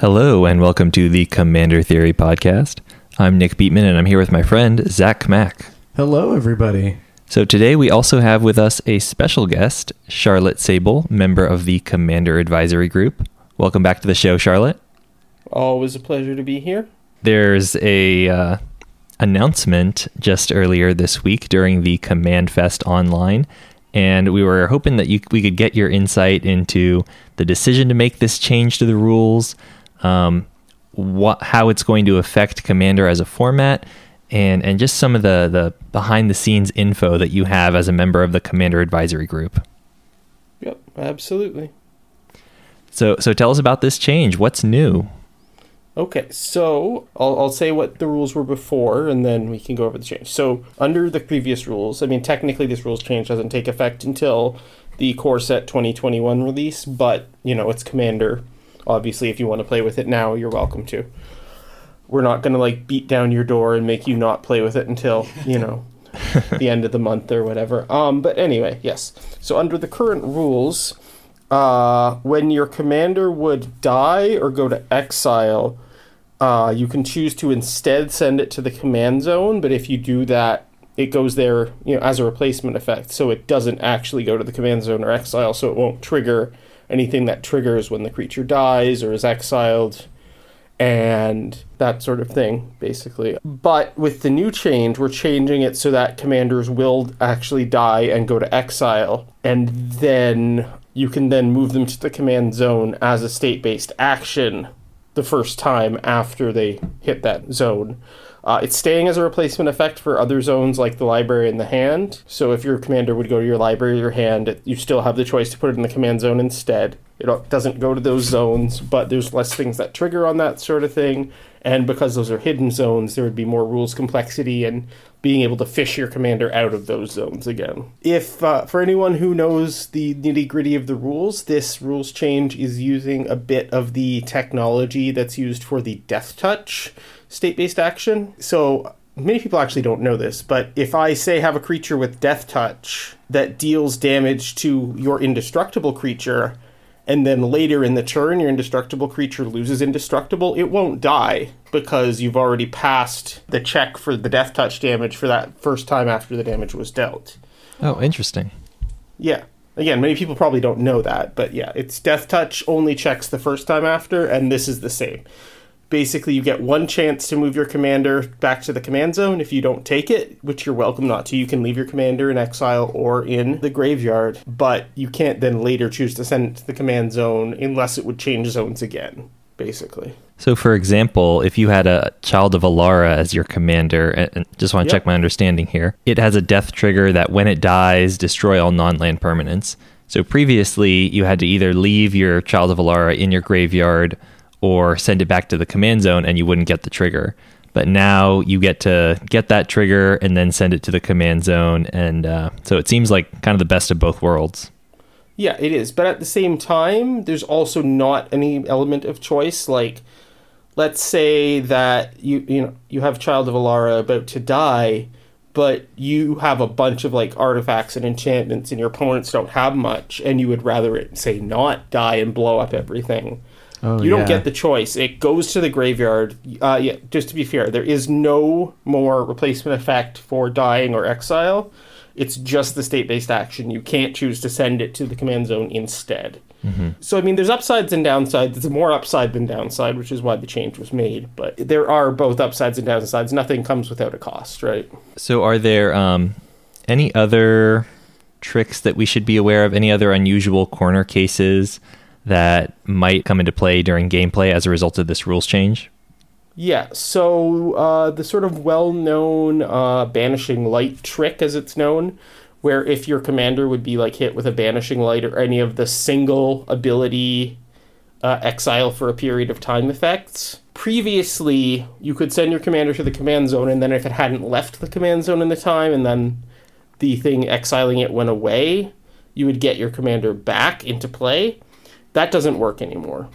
Hello, and welcome to the Commander Theory podcast. I'm Nick Beatman, and I'm here with my friend, Zak Mack. Hello, everybody. So, today we also have with us a special guest, Charlotte Sable, member of the Commander Advisory Group. Welcome back to the show, Charlotte. Always a pleasure to be here. There's a uh, announcement just earlier this week during the CommandFest online, and we were hoping that you, we could get your insight into the decision to make this change to the rules, um, what how it's going to affect Commander as a format, and and just some of the the behind the scenes info that you have as a member of the Commander Advisory Group. Yep, absolutely. So so tell us about this change. What's new? Okay, so I'll, I'll say what the rules were before, and then we can go over the change. So under the previous rules, I mean technically this rules change doesn't take effect until the core set 2021 release, but you know it's Commander. Obviously, if you want to play with it now, you're welcome to. We're not going to like beat down your door and make you not play with it until you know the end of the month or whatever. Um, but anyway, yes. So under the current rules, uh, when your commander would die or go to exile, uh, you can choose to instead send it to the command zone. But if you do that, it goes there, you know, as a replacement effect. So it doesn't actually go to the command zone or exile. So it won't trigger anything that triggers when the creature dies or is exiled and that sort of thing, basically. But with the new change, we're changing it so that commanders will actually die and go to exile, and then you can then move them to the command zone as a state based action the first time after they hit that zone. Uh, it's staying as a replacement effect for other zones like the library and the hand. So if your commander would go to your library or your hand, it, you still have the choice to put it in the command zone instead. It doesn't go to those zones, but there's less things that trigger on that sort of thing. And because those are hidden zones, there would be more rules complexity and being able to fish your commander out of those zones again. If uh, for anyone who knows the nitty gritty of the rules, this rules change is using a bit of the technology that's used for the Deathtouch state based action. So many people actually don't know this, but if I say have a creature with Deathtouch that deals damage to your indestructible creature, and then later in the turn your indestructible creature loses indestructible, it won't die because you've already passed the check for the deathtouch damage for that first time after the damage was dealt. Oh, interesting. Yeah. Again, many people probably don't know that, but yeah, it's deathtouch only checks the first time after, and this is the same basically you get one chance to move your commander back to the command zone. If you don't take it which you're welcome not to you can leave your commander in exile or in the graveyard but you can't then later choose to send it to the command zone unless it would change zones again basically. So for example if you had a child of alara as your commander and just want to yep. check my understanding here it has a death trigger that when it dies destroy all non-land permanents. So previously you had to either leave your child of alara in your graveyard or send it back to the command zone and you wouldn't get the trigger. But now you get to get that trigger and then send it to the command zone. And uh, so it seems like kind of the best of both worlds. Yeah, it is. But at the same time, there's also not any element of choice. Like, let's say that you you know you have Child of Alara about to die, but you have a bunch of like artifacts and enchantments, and your opponents don't have much, and you would rather it say not die and blow up everything. Oh, you don't yeah. get the choice. It goes to the graveyard. Uh, yeah, just to be fair, there is no more replacement effect for dying or exile. It's just the state based action. You can't choose to send it to the command zone instead. Mm-hmm. So, I mean, there's upsides and downsides. There's more upside than downside, which is why the change was made. But there are both upsides and downsides. Nothing comes without a cost, right? So, are there um, any other tricks that we should be aware of? Any other unusual corner cases? That might come into play during gameplay as a result of this rules change? Yeah, so uh, the sort of well known uh, banishing light trick, as it's known, where if your commander would be like hit with a banishing light or any of the single ability uh, exile for a period of time effects. Previously, you could send your commander to the command zone, and then if it hadn't left the command zone in the time, and then the thing exiling it went away, you would get your commander back into play that doesn't work anymore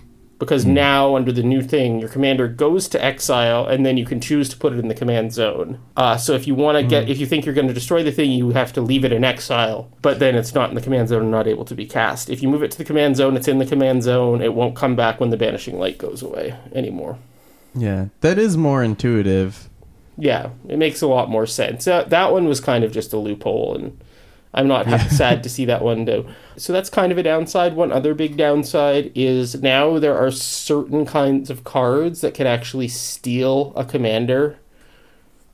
because now under the new thing, your commander goes to exile, and then you can choose to put it in the command zone. Uh, so if you want to get, if you think you're going to destroy the thing, you have to leave it in exile, but then it's not in the command zone and not able to be cast. If you move it to the command zone, it's in the command zone. It won't come back when the banishing light goes away anymore. Yeah, that is more intuitive. Yeah, it makes a lot more sense. Uh, that one was kind of just a loophole, and I'm not ha- sad to see that one go. So that's kind of a downside. One other big downside is now there are certain kinds of cards that can actually steal a commander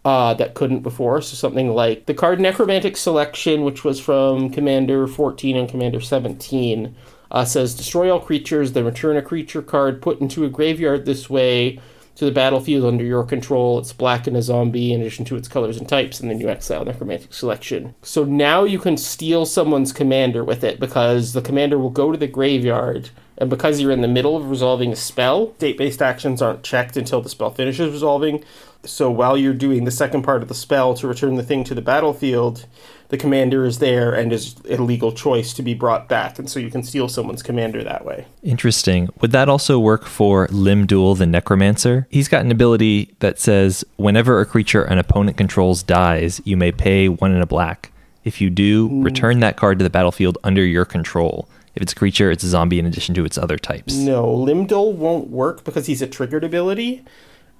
uh, that couldn't before. So something like the card Necromantic Selection, which was from Commander 14 and Commander 17, uh, says destroy all creatures, then return a creature card put into a graveyard this way to the battlefield under your control. It's black and a zombie in addition to its colors and types, and then you exile necromantic selection. So now you can steal someone's commander with it because the commander will go to the graveyard, and because you're in the middle of resolving a spell, state based actions aren't checked until the spell finishes resolving. So while you're doing the second part of the spell to return the thing to the battlefield, the commander is there and is a legal choice to be brought back, and so you can steal someone's commander that way. Interesting. Would that also work for Lim-Dûl the Necromancer? He's got an ability that says whenever a creature an opponent controls dies, you may pay one in a black. If you do, return that card to the battlefield under your control. If it's a creature, it's a zombie in addition to its other types. No, Lim-Dûl won't work because he's a triggered ability.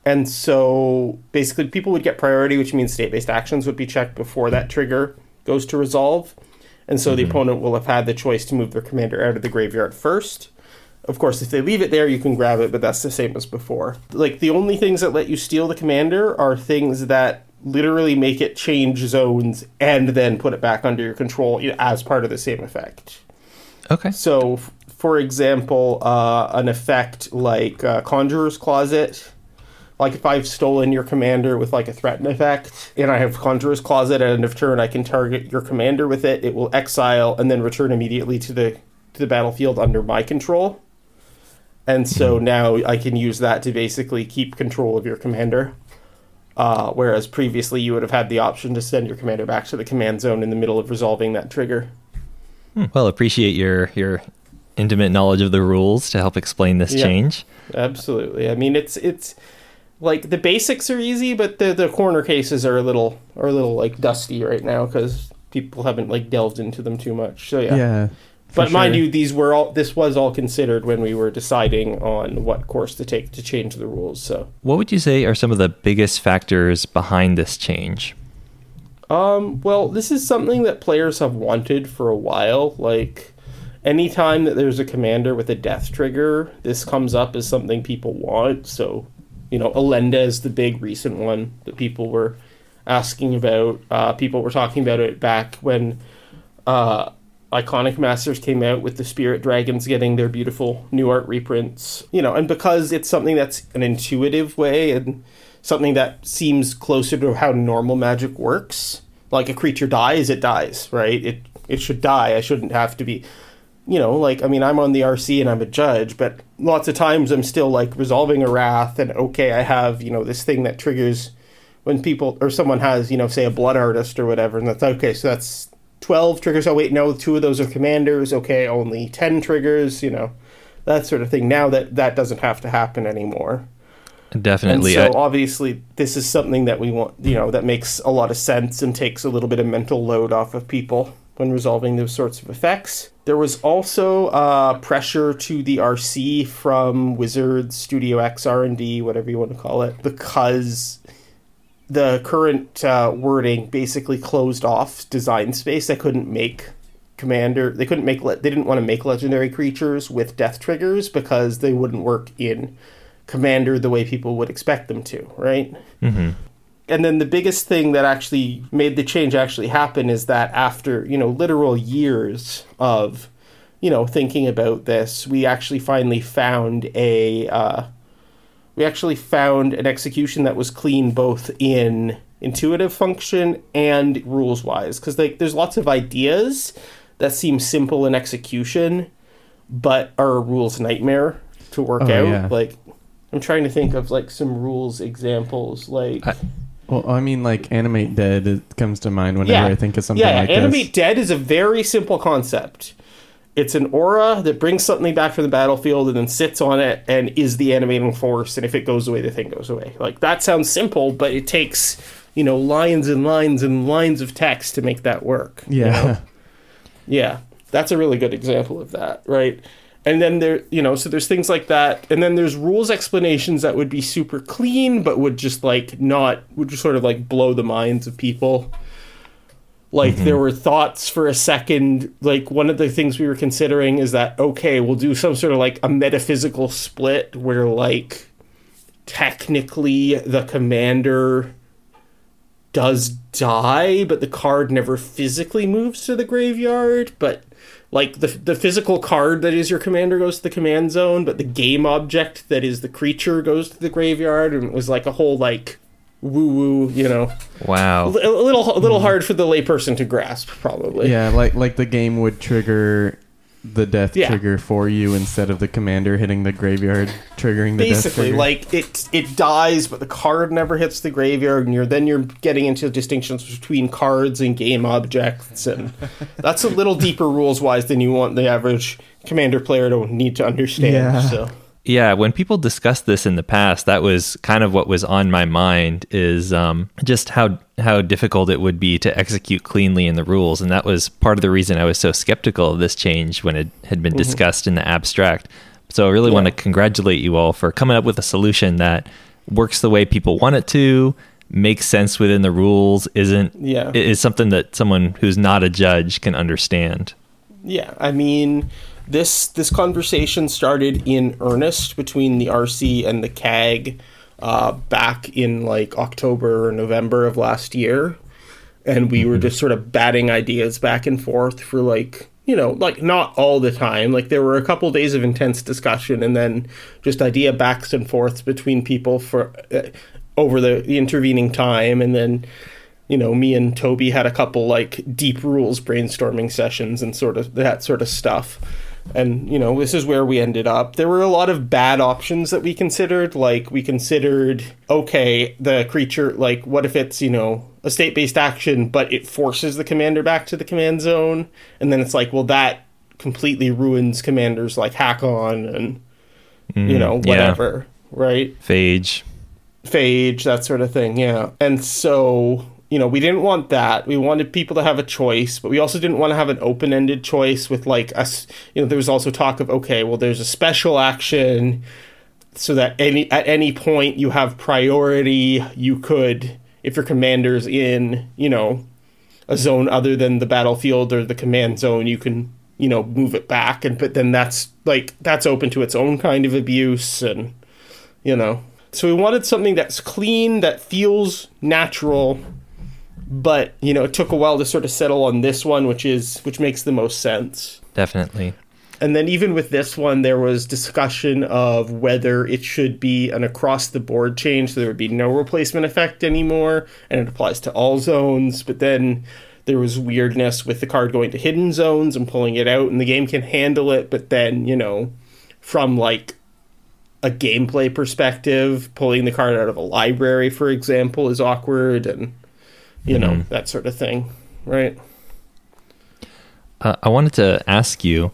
And so basically, people would get priority, which means state based actions would be checked before that trigger goes to resolve. And so the opponent will have had the choice to move their commander out of the graveyard first. Of course, if they leave it there, you can grab it, but that's the same as before. Like, the only things that let you steal the commander are things that literally make it change zones and then put it back under your control as part of the same effect. Okay. So, for example, uh, an effect like uh, Conjurer's Closet. Like if I've stolen your commander with like a threaten effect, and I have Conjurer's Closet at end of turn, I can target your commander with it. It will exile and then return immediately to the to the battlefield under my control. And so now I can use that to basically keep control of your commander. Uh, whereas previously you would have had the option to send your commander back to the command zone in the middle of resolving that trigger. Well, appreciate your your intimate knowledge of the rules to help explain this Yeah. change. Absolutely. I mean, it's it's like the basics are easy, but the the corner cases are a little are a little like dusty right now because people haven't like delved into them too much. So yeah. Yeah. for but mind you, these were all this was all considered when we were deciding on what course to take to change the rules. So What would you say are some of the biggest factors behind this change? Um, well, this is something that players have wanted for a while. Like, anytime that there's a commander with a death trigger, this comes up as something people want. So, you know, Elenda is the big recent one that people were asking about. Uh, people were talking about it back when uh, Iconic Masters came out with the Spirit Dragons getting their beautiful new art reprints. You know, and because it's something that's an intuitive way and something that seems closer to how normal magic works. Like a creature dies, it dies, right? It it should die. I shouldn't have to be you know, like I mean I'm on the RC and I'm a judge, but lots of times I'm still like resolving a wrath and okay, I have, you know, this thing that triggers when people or someone has, you know, say a blood artist or whatever, and that's okay, so that's 12 triggers. Oh, wait, no, two of those are commanders. Okay, only 10 triggers, you know, that sort of thing. Now that that doesn't have to happen anymore. Definitely. And so I- obviously this is something that we want, you know, that makes a lot of sense and takes a little bit of mental load off of people when resolving those sorts of effects. There was also uh, pressure to the RC from Wizards, Studio X, R&D, whatever you want to call it, because the current uh, wording basically closed off design space. They couldn't make commander. They couldn't make. Le- they didn't want to make legendary creatures with death triggers because they wouldn't work in commander the way people would expect them to. Right. Mhm. And then the biggest thing that actually made the change actually happen is that after you know literal years of you know thinking about this, we actually finally found a. Uh, we actually found an execution that was clean both in intuitive function and rules wise because like there's lots of ideas that seem simple in execution but are a rules nightmare to work Oh, out yeah. like i'm trying to think of like some rules examples like I- Well, I mean, like animate dead it comes to mind whenever Yeah. I think of something yeah, like animate this. dead is a very simple concept it's an aura that brings something back from the battlefield and then sits on it and is the animating force. And if it goes away, the thing goes away. Like that sounds simple, but it takes you know lines and lines and lines of text to make that work. Yeah. Yeah, that's a really good example of that, right? And then there, you know, so there's things like that, and then there's rules explanations that would be super clean, but would just like not would just sort of like blow the minds of people. Like mm-hmm. there were thoughts for a second, like one of the things we were considering is that okay, we'll do some sort of like a metaphysical split where like technically the commander does die, but the card never physically moves to the graveyard. But like the the physical card that is your commander goes to the command zone, but the game object that is the creature goes to the graveyard, and it was like a whole like woo woo, you know, Wow. a little a little hard for the layperson to grasp, probably. Yeah, like like the game would trigger the death Yeah. trigger for you instead of the commander hitting the graveyard triggering the death Basically, like it it dies, but the card never hits the graveyard, and you're then you're getting into distinctions between cards and game objects, and that's a little deeper rules wise than you want the average commander player to need to understand. Yeah. So Yeah, when people discussed this in the past, that was kind of what was on my mind is um, just how how difficult it would be to execute cleanly in the rules, and that was part of the reason I was so skeptical of this change when it had been discussed in the abstract. So I really want to congratulate you all for coming up with a solution that works the way people want it to, makes sense within the rules, isn't Yeah. is something that someone who's not a judge can understand. Yeah, I mean, this this conversation started in earnest between the RC and the CAG uh, back in like October or November of last year, and we were just sort of batting ideas back and forth for like you know like not all the time. Like there were a couple days of intense discussion, and then just idea backs and forths between people for uh, over the, the intervening time, and then you know, me and Toby had a couple like deep rules brainstorming sessions and sort of that sort of stuff. And, you know, this is where we ended up. There were a lot of bad options that we considered. Like, we considered, okay, the creature, like, what if it's, you know, a state based action, but it forces the commander back to the command zone? And then it's like, well, that completely ruins commanders like Haakon and, you mm, know, yeah. whatever, right? Phage. phage, that sort of thing. Yeah. And so, you know, we didn't want that. We wanted people to have a choice, but we also didn't want to have an open ended choice with like us. You know, there was also talk of, okay, well, there's a special action so that any at any point you have priority. You could, if your commander's in, you know, a zone other than the battlefield or the command zone, you can, you know, move it back. And but then that's like that's open to its own kind of abuse and you know. So we wanted something that's clean, that feels natural, but you know, it took a while to sort of settle on this one, which is which makes the most sense. Definitely. And then even with this one, there was discussion of whether it should be an across the board change, so there would be no replacement effect anymore, and it applies to all zones. But then there was weirdness with the card going to hidden zones and pulling it out, and the game can handle it, but then, you know, from like a gameplay perspective, pulling the card out of a library, for example, is awkward, and, you know, that sort of thing, right? Uh, I wanted to ask you,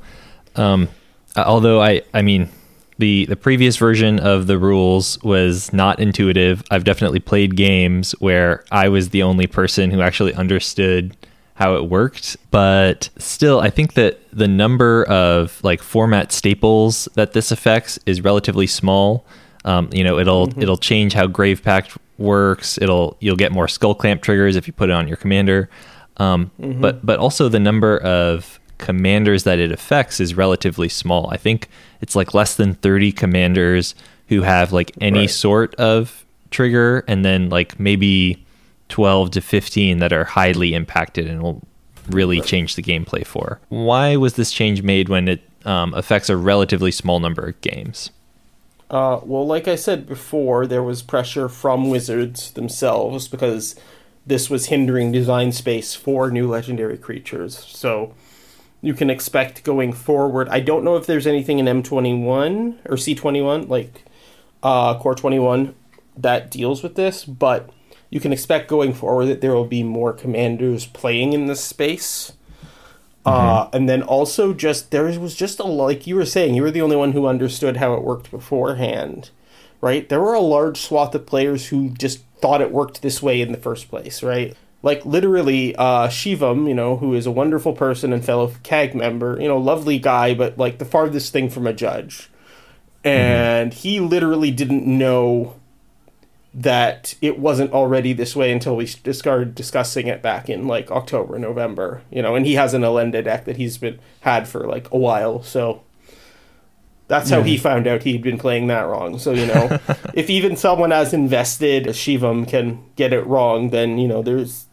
um, uh, although I, I mean, the the previous version of the rules was not intuitive. I've definitely played games where I was the only person who actually understood how it worked, but still, I think that the number of like format staples that this affects is relatively small. Um, you know, it'll it'll change how Grave Pact works. It'll you'll get more Skullclamp triggers if you put it on your commander. Um, But but also the number of commanders that it affects is relatively small. I think it's like less than thirty commanders who have like any Right. sort of trigger, and then like maybe twelve to fifteen that are highly impacted and will really change the gameplay for. Why was this change made when it um, affects a relatively small number of games? Uh, well, like I said before, there was pressure from Wizards themselves because this was hindering design space for new legendary creatures. So you can expect going forward. I don't know if there's anything in M21 or C21, like uh, Core 21, that deals with this, but you can expect going forward that there will be more commanders playing in this space. Uh, and then also just there was just a like you were saying you were the only one who understood how it worked beforehand, right? There were a large swath of players who just thought it worked this way in the first place, right? Like literally, uh, Shivam, you know, who is a wonderful person and fellow CAG member, you know, lovely guy, but like the farthest thing from a judge, and he literally didn't know that it wasn't already this way until we started discussing it back in like October, November, you know, and he has an Elenda deck that he's been had for like a while, so that's how he hmm. found out he'd been playing that wrong. So, you know, if even someone as invested as Shivam can get it wrong, then, you know, there's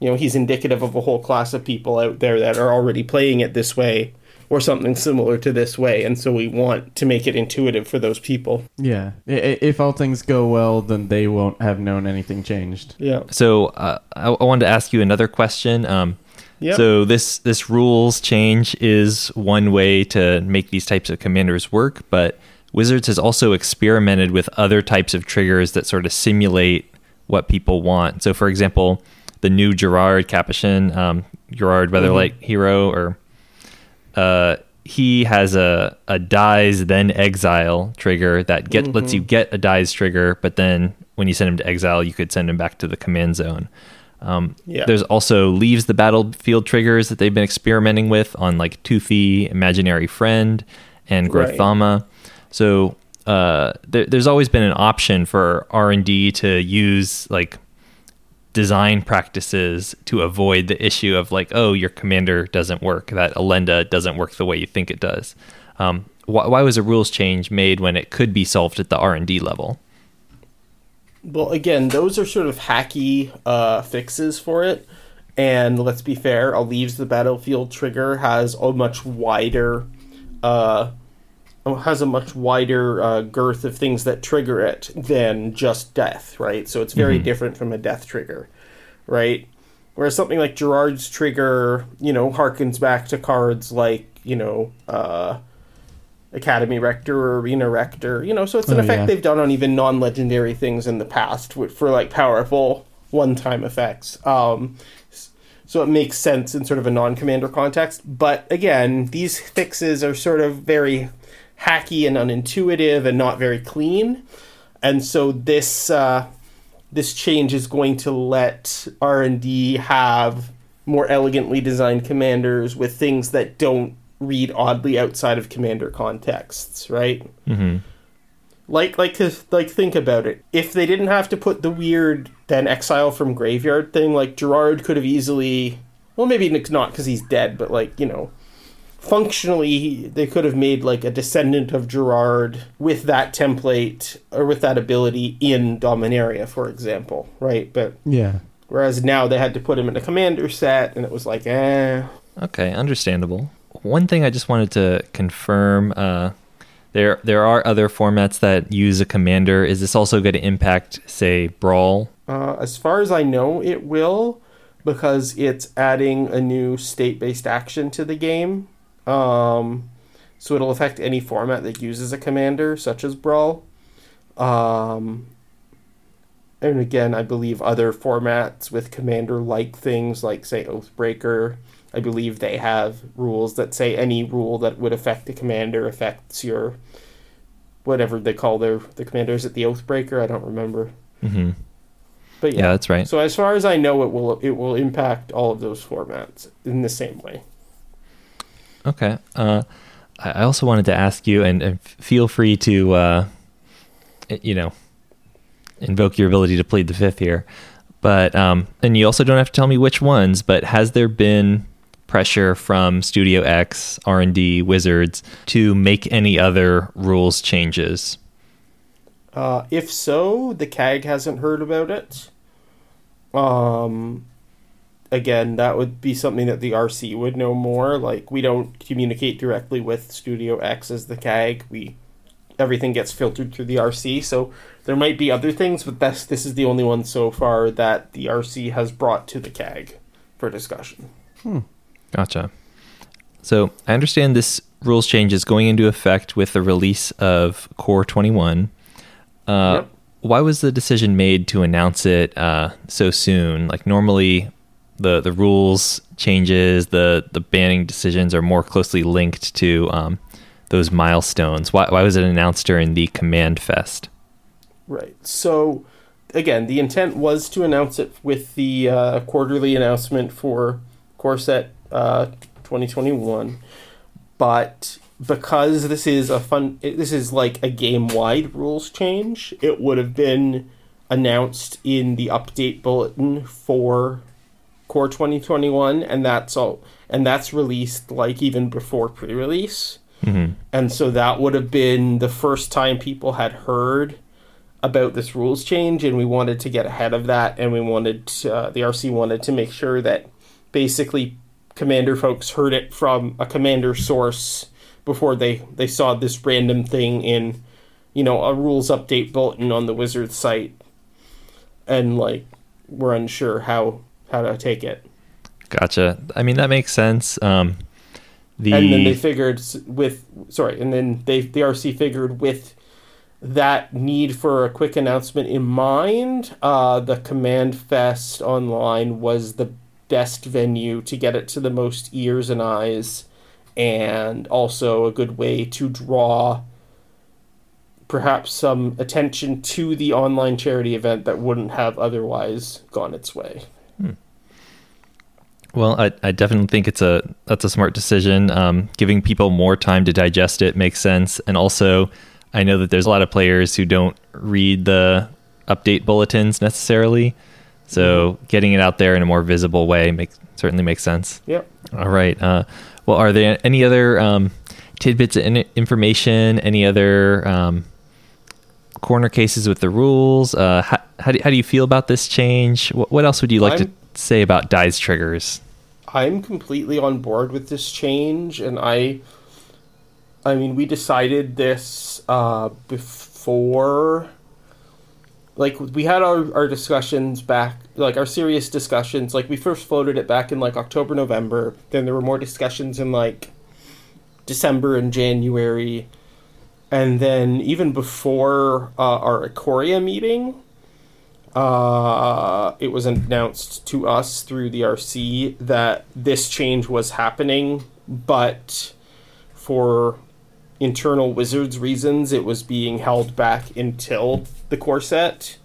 you know, he's indicative of a whole class of people out there that are already playing it this way or something similar to this way, and so we want to make it intuitive for those people. Yeah. I- i- If all things go well, then they won't have known anything changed. Yeah. So uh, I, I wanted to ask you another question. Um, Yep. So this this rules change is one way to make these types of commanders work, but Wizards has also experimented with other types of triggers that sort of simulate what people want. So, for example, the new Gerrard Capashen, um, Gerrard Weatherlight hero, or uh, he has a a dies then exile trigger that get lets you get a dies trigger, but then when you send him to exile, you could send him back to the command zone. Um, Yeah. There's also leaves the battlefield triggers that they've been experimenting with on like Toothy, Imaginary Friend, and Right. Grothama. So uh, there, there's always been an option for R and D to use like design practices to avoid the issue of like, oh, your commander doesn't work, that Elenda doesn't work the way you think it does. Um, why, why was a rules change made when it could be solved at the R and D level? Well, again, those are sort of hacky uh, fixes for it. And let's be fair, a leaves the battlefield trigger has a much wider, uh, has a much wider uh, girth of things that trigger it than just death, right? So it's very different from a death trigger, right? Whereas something like Gerrard's trigger, you know, harkens back to cards like, you know, uh, Academy Rector or Arena Rector. You know, so it's an Oh, effect yeah. they've done on even non-legendary things in the past for like powerful one-time effects. Um, so it makes sense in sort of a non-commander context. But again, these fixes are sort of very hacky and unintuitive and not very clean. And so this uh, this change is going to let R and D have more elegantly designed commanders with things that don't read oddly outside of commander contexts, right? Mm-hmm. Like, like, like, think about it. If they didn't have to put the weird then exile from graveyard thing, like Gerrard could have easily, well, maybe not because he's dead, but like you know, functionally they could have made like a descendant of Gerrard with that template or with that ability in Dominaria, for example, right? But Yeah. whereas now they had to put him in a commander set, and it was like, eh, Okay, understandable. One thing I just wanted to confirm: uh, there there are other formats that use a commander. Is this also going to impact, say, Brawl? Uh, as far as I know, it will because it's adding a new state-based action to the game. Um, so it'll affect any format that uses a commander, such as Brawl. Um, and again, I believe other formats with commander-like things, like say Oathbreaker, I believe they have rules that say any rule that would affect the commander affects your whatever they call their the commander. Is it the Oathbreaker? I don't remember. Mm-hmm. But Yeah, that's right. so as far as I know, it will it will impact all of those formats in the same way. Okay. Uh, I also wanted to ask you, and, and feel free to, uh, you know, invoke your ability to plead the fifth here. But um, and you also don't have to tell me which ones. But has there been pressure from Studio X, R and D, Wizards to make any other rules changes? Uh, if so, the CAG hasn't heard about it. Um, again, that would be something that the RC would know more. Like we don't communicate directly with Studio X as the CAG. We everything gets filtered through the RC. So there might be other things, but this this is the only one so far that the RC has brought to the CAG for discussion. Gotcha. So I understand this rules change is going into effect with the release of Core 21. Uh, Yep. Why was the decision made to announce it uh, so soon? Like normally, the the rules changes, the the banning decisions are more closely linked to um, those milestones. Why why was it announced during the CommandFest? Right. So, again, the intent was to announce it with the uh, quarterly announcement for Core Set uh, 2021, but because this is a fun, this is like a game wide rules change. It would have been announced in the update bulletin for Core 2021, and that's all, and that's released like even before pre-release. Mm-hmm. And so that would have been the first time people had heard about this rules change, and we wanted to get ahead of that, and we wanted to, uh, the RC wanted to make sure that basically commander folks heard it from a commander source before they they saw this random thing in you know a rules update bulletin on the wizard site and like we're unsure how how to take it Gotcha. I mean that makes sense. Um, the and then they figured with sorry and then they the rc figured with that need for a quick announcement in mind uh, the CommandFest online was the best venue to get it to the most ears and eyes and also a good way to draw perhaps some attention to the online charity event that wouldn't have otherwise gone its way Well, I, I definitely think it's a that's a smart decision. Um, giving people more time to digest it makes sense, and also I know that there's a lot of players who don't read the update bulletins necessarily, so getting it out there in a more visible way makes certainly makes sense. yep All right. Uh, well, are there any other um, tidbits of in- information? Any other um, corner cases with the rules? Uh, how, how, do, how do you feel about this change? What, what else would you like I'm- to say about dies triggers? I'm completely on board with this change, and I, I mean, we decided this uh, before, like we had our, our discussions back, like our serious discussions. Like we first floated it back in like October, November. Then there were more discussions in like December and January, and then even before uh, our Ikoria meeting, uh, it was announced to us through the RC that this change was happening, but for internal wizards reasons, it was being held back until the core set.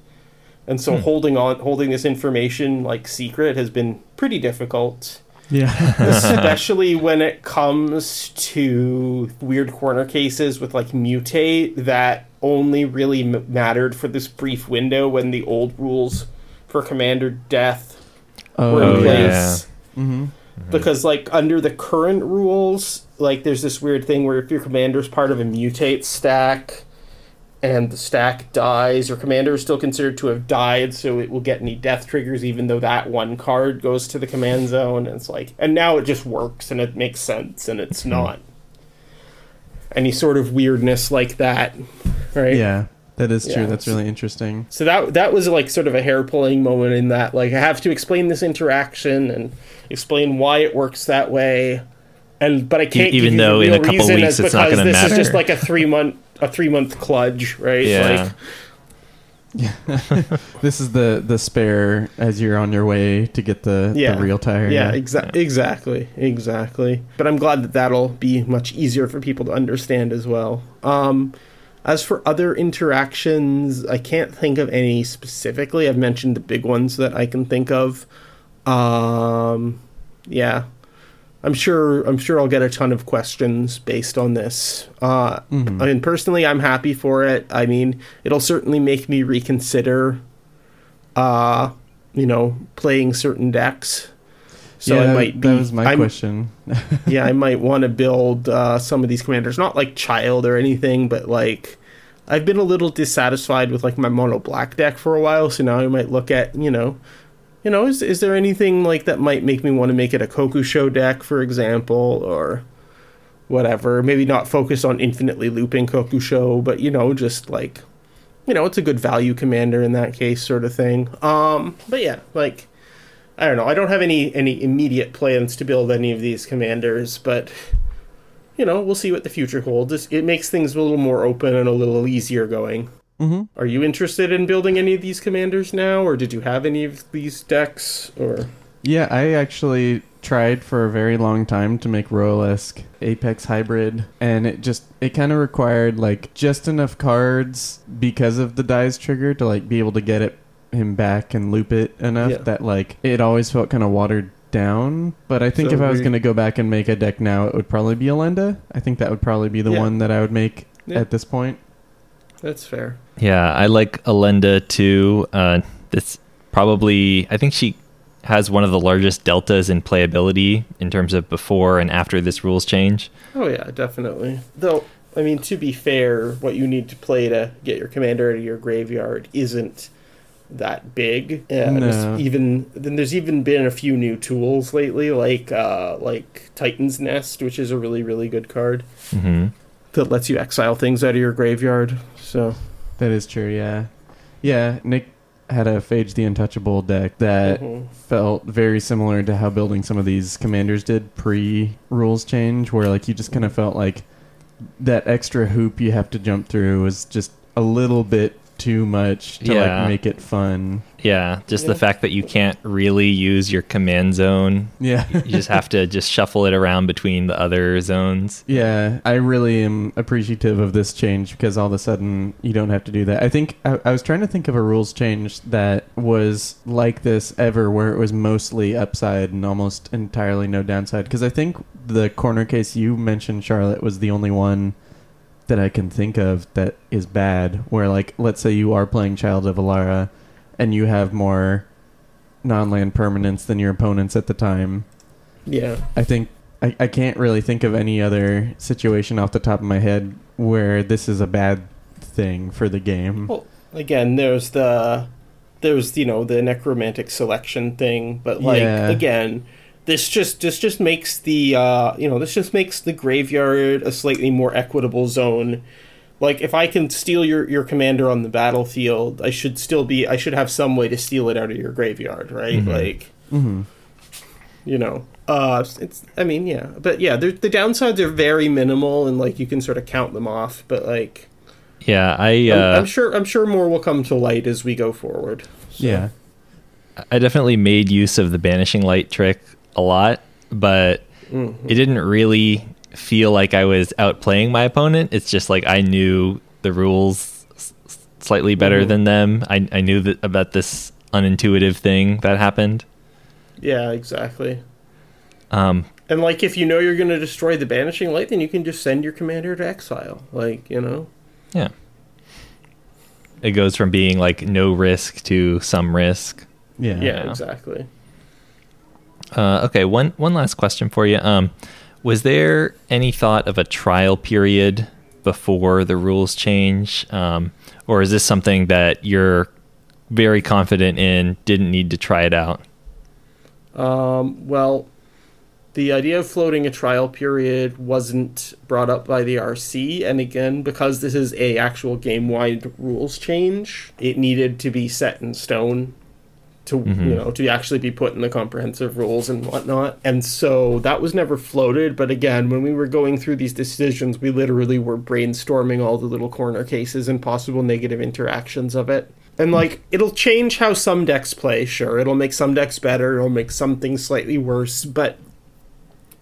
And so holding on, holding this information like secret has been pretty difficult Yeah. especially when it comes to weird corner cases with like mutate that only really m- mattered for this brief window when the old rules for commander death were in oh, yeah. place. Hmm because like under the current rules like there's this weird thing where if your commander's part of a mutate stack and the stack dies your commander is still considered to have died so it will get any death triggers even though that one card goes to the command zone. And it's like and now it just works and it makes sense and it's not any sort of weirdness like that right Yeah, that is true. Yeah, That's really interesting. so that that was like sort of a hair pulling moment in that like I have to explain this interaction and explain why it works that way, and but I can't even give you though the in a couple reason weeks it's not because gonna matter. this is just like a three month a three month cludge, right? Yeah. Like, This is the the spare as you're on your way to get the, Yeah. the real tire. yeah, exa- exactly, exactly. But I'm glad that that'll be much easier for people to understand as well. Um, as for other interactions, I can't think of any specifically. I've mentioned the big ones that I can think of. Um, yeah, I'm sure. I'm sure I'll get a ton of questions based on this. Uh, Mhm. I mean, personally, I'm happy for it. I mean, it'll certainly make me reconsider. Uh, you know, playing certain decks. So yeah, I might be. that was my I'm- question. yeah, I might want to build uh, some of these commanders, not like child or anything, but like I've been a little dissatisfied with like my mono black deck for a while, so now I might look at you know, you know, is is there anything like that might make me want to make it a Kokusho deck, for example, or whatever? Maybe not focus on infinitely looping Kokusho, but you know, just like you know, it's a good value commander in that case, sort of thing. Um, but yeah, like. I don't know. I don't have any any immediate plans to build any of these commanders, but you know, we'll see what the future holds. It makes things a little more open and a little easier going. hmm Are you interested in building any of these commanders now, or did you have any of these decks? Or Yeah, I actually tried for a very long time to make Royalesque Apex hybrid, and it just it kind of required like just enough cards because of the dies trigger to like be able to get it him back and loop it enough Yeah. that like it always felt kind of watered down. But I think So if I was we- going to go back and make a deck now, it would probably be Elenda. I think that would probably be the Yeah. one that I would make Yeah. at this point. That's fair. Yeah, I like Elenda too. Uh, this probably, I think she has one of the largest deltas in playability in terms of before and after this rules change. Oh yeah, definitely. Though, I mean, to be fair, what you need to play to get your commander out of your graveyard isn't that big. And No. even then there's even been a few new tools lately, like uh, like Titan's Nest, which is a really really good card hmm that lets you exile things out of your graveyard. So That is true. Yeah, yeah. Nick had a Phage the Untouchable deck that mhm. felt very similar to how building some of these commanders did pre rules change, where like you just kind of felt like that extra hoop you have to jump through was just a little bit too much to Yeah. like make it fun. Yeah, just Yeah. the fact that you can't really use your command zone. Yeah. You just have to just shuffle it around between the other zones. Yeah, I really am appreciative of this change because all of a sudden you don't have to do that. I think I, I was trying to think of a rules change that was like this ever, where it was mostly upside and almost entirely no downside. Because I think the corner case you mentioned, Charlotte, was the only one that I can think of that is bad. Where like, let's say you are playing Child of Alara, and you have more non-land permanents than your opponents at the time. yeah, I think I, I can't really think of any other situation off the top of my head where this is a bad thing for the game. Well, again, there's the there's you know the necromantic selection thing, but like Yeah. again, this just this just makes the uh, you know this just makes the graveyard a slightly more equitable zone. Like if I can steal your your commander on the battlefield, I should still be I should have some way to steal it out of your graveyard, right? Mhm. Like hmm you know uh it's i mean yeah but yeah the downsides are very minimal and like you can sort of count them off but like Yeah, I I'm, uh, I'm sure i'm sure more will come to light as we go forward So, Yeah. I definitely made use of the banishing light trick a lot, but mhm. it didn't really feel like I was outplaying my opponent. It's just like I knew the rules s- slightly better Mhm. than them. I, I knew that about this unintuitive thing that happened. yeah exactly Um, and like if you know you're going to destroy the banishing light then you can just send your commander to exile like you know yeah. It goes from being like no risk to some risk. Yeah. yeah, Yeah. exactly Uh, okay, one one last question for you. Um, was there any thought of a trial period before the rules change, um, or is this something that you're very confident in? Didn't need to try it out. Um, well, the idea of floating a trial period wasn't brought up by the RC, and again, because this is a actual game-wide rules change, it needed to be set in stone to Mhm. you know to actually be put in the comprehensive rules and whatnot. And so that was never floated. But again, when we were going through these decisions, we literally were brainstorming all the little corner cases and possible negative interactions of it. And like it'll change how some decks play, sure. It'll make some decks better, it'll make some things slightly worse, but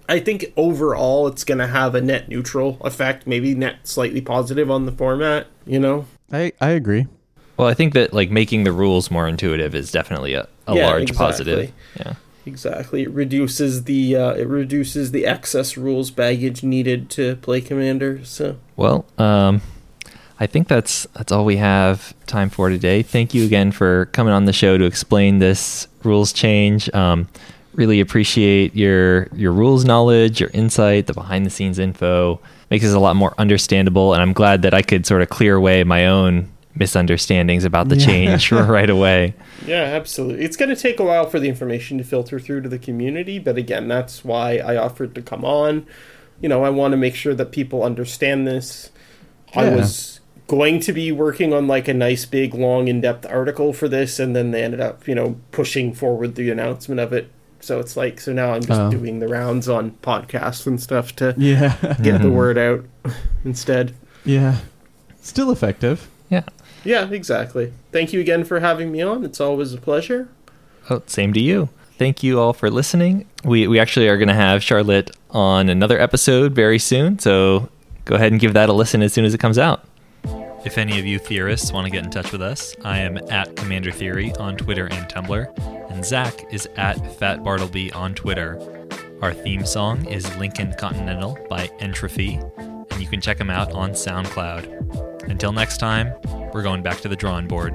I think overall it's going to have a net neutral effect, maybe net slightly positive on the format, you know? I, I agree. Well, I think that like making the rules more intuitive is definitely a, a Yeah, large exactly. positive. Yeah. Exactly. It reduces the uh, it reduces the excess rules baggage needed to play commander. So Well, um, I think that's that's all we have time for today. Thank you again for coming on the show to explain this rules change. Um, really appreciate your your rules knowledge, your insight, the behind the scenes info. Makes this a lot more understandable, and I'm glad that I could sort of clear away my own misunderstandings about the Yeah. change right away. yeah, absolutely. It's going to take a while for the information to filter through to the community, but again, that's why I offered to come on. You know, I want to make sure that people understand this. I was going to be working on like a nice big long in-depth article for this and then they ended up, you know, pushing forward the announcement of it. So it's like so now I'm just Oh. doing the rounds on podcasts and stuff to Yeah. get the Mhm. word out instead. yeah. Still effective. Yeah. Yeah, exactly. Thank you again for having me on. It's always a pleasure. Oh, same to you. thank you all for listening. We, we actually are going to have Charlotte on another episode very soon, so go ahead and give that a listen as soon as it comes out. If any of you theorists want to get in touch with us, I am at Commander Theory on Twitter and Tumblr, and Zak is at Fat Bartleby on Twitter. Our theme song is Lincoln Continental by Entrophy, and you can check them out on SoundCloud. Until next time, we're going back to the drawing board.